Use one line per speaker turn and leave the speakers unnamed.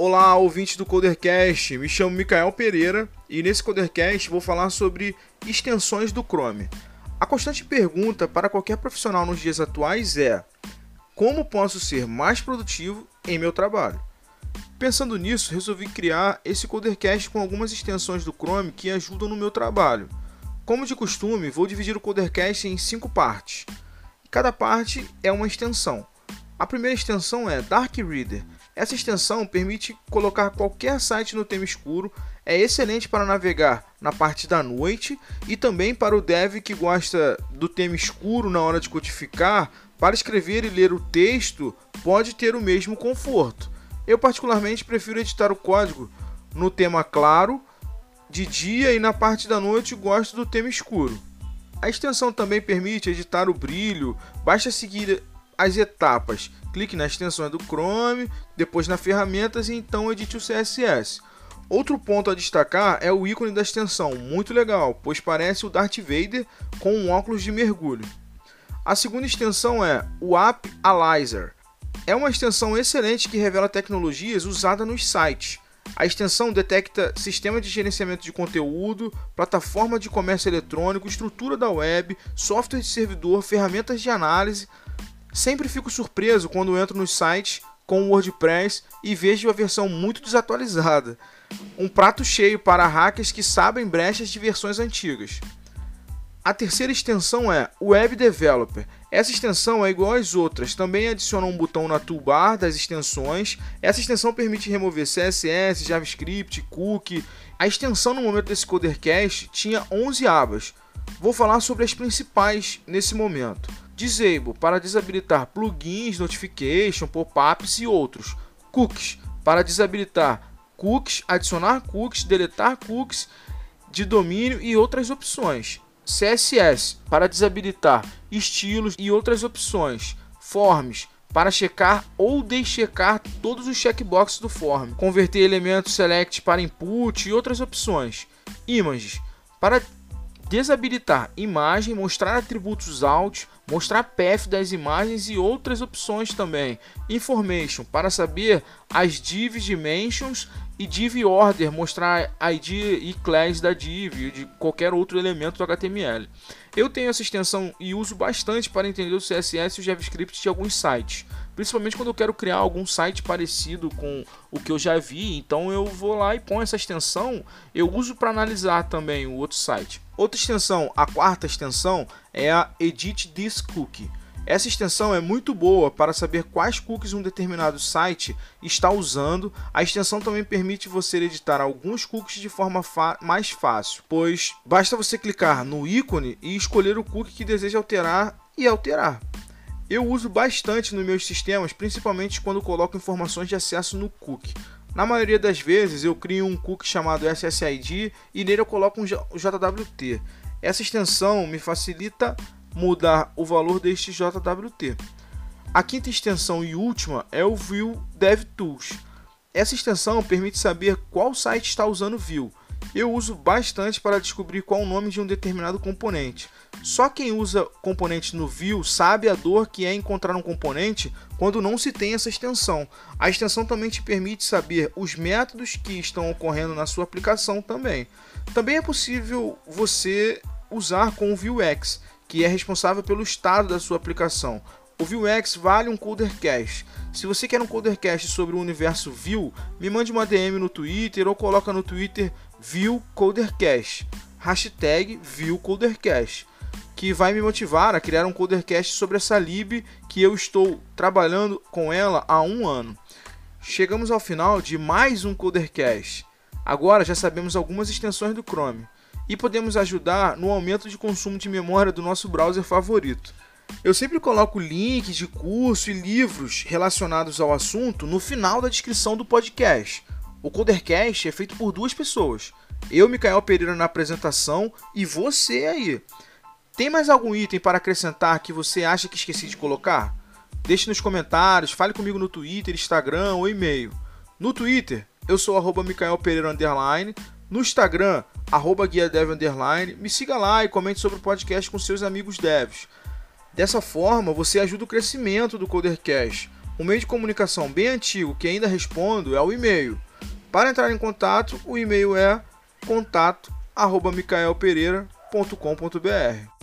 Olá, ouvintes do Codercast. Me chamo Micael Pereira e nesse Codercast vou falar sobre extensões do Chrome. A constante pergunta para qualquer profissional nos dias atuais é: como posso ser mais produtivo em meu trabalho? Pensando nisso, resolvi criar esse Codercast com algumas extensões do Chrome que ajudam no meu trabalho. Como de costume, vou dividir o Codercast em cinco partes. Cada parte é uma extensão. A primeira extensão é Dark Reader. Essa extensão permite colocar qualquer site no tema escuro, é excelente para navegar na parte da noite e também para o dev que gosta do tema escuro na hora de codificar, para escrever e ler o texto, pode ter o mesmo conforto. Eu particularmente prefiro editar o código no tema claro de dia e na parte da noite gosto do tema escuro. A extensão também permite editar o brilho, basta seguir as etapas. Clique na extensão do Chrome, depois na ferramentas e então edite o CSS. Outro ponto a destacar é o ícone da extensão, muito legal, pois parece o Darth Vader com um óculos de mergulho. A segunda extensão é o App Analyzer. É uma extensão excelente que revela tecnologias usadas nos sites. A extensão detecta sistema de gerenciamento de conteúdo, plataforma de comércio eletrônico, estrutura da web, software de servidor, ferramentas de análise, Sempre fico surpreso quando entro nos sites com o WordPress e vejo a versão muito desatualizada. Um prato cheio para hackers que sabem brechas de versões antigas. A terceira extensão é Web Developer. Essa extensão é igual às outras, também adiciona um botão na toolbar das extensões. Essa extensão permite remover CSS, JavaScript, cookie. A extensão no momento desse Codercast tinha 11 abas. Vou falar sobre as principais nesse momento. Disable para desabilitar plugins, notification, pop-ups e outros. Cookies para desabilitar cookies, adicionar cookies, deletar cookies de domínio e outras opções. CSS para desabilitar estilos e outras opções. Forms para checar ou deschecar todos os checkboxes do form. Converter elementos select para input e outras opções. Images para desabilitar imagem, mostrar atributos alt, mostrar path das imagens e outras opções também. Information para saber as div dimensions e div order, mostrar ID e class da div de qualquer outro elemento do HTML. Eu tenho essa extensão e uso bastante para entender o CSS e o JavaScript de alguns sites, principalmente quando eu quero criar algum site parecido com o que eu já vi, então eu vou lá e ponho essa extensão, eu uso para analisar também o outro site. Outra extensão, a quarta extensão, é a Edit This Cookie. Essa extensão é muito boa para saber quais cookies um determinado site está usando. A extensão também permite você editar alguns cookies de forma mais fácil, pois basta você clicar no ícone e escolher o cookie que deseja alterar e alterar. Eu uso bastante nos meus sistemas, principalmente quando coloco informações de acesso no cookie. Na maioria das vezes eu crio um cookie chamado SSID e nele eu coloco um JWT. Essa extensão me facilita mudar o valor deste JWT. A quinta extensão e última é o View DevTools. Essa extensão permite saber qual site está usando View. Eu uso bastante para descobrir qual o nome de um determinado componente. Só quem usa componente no View sabe a dor que é encontrar um componente quando não se tem essa extensão. A extensão também te permite saber os métodos que estão ocorrendo na sua aplicação também. Também é possível você usar com o Vuex, que é responsável pelo estado da sua aplicação. O Vuex vale um Codercast. Se você quer um Codercast sobre o universo Vue, me mande uma DM no Twitter ou coloca no Twitter Vue Codercast, hashtag Vue Codercast, que vai me motivar a criar um Codercast sobre essa lib que eu estou trabalhando com ela há um ano. Chegamos ao final de mais um Codercast. Agora já sabemos algumas extensões do Chrome e podemos ajudar no aumento de consumo de memória do nosso browser favorito. Eu sempre coloco links de curso e livros relacionados ao assunto no final da descrição do podcast. O Codercast é feito por duas pessoas. Eu, Micael Pereira, na apresentação e você aí. Tem mais algum item para acrescentar que você acha que esqueci de colocar? Deixe nos comentários, fale comigo no Twitter, Instagram ou e-mail. No Twitter, eu sou arroba Micael Pereira Underline. No Instagram, arroba guia dev underline. Me siga lá e comente sobre o podcast com seus amigos devs. Dessa forma, você ajuda o crescimento do Codercast. Um meio de comunicação bem antigo que ainda respondo é o e-mail. Para entrar em contato, o e-mail é contato@micaelpereira.com.br.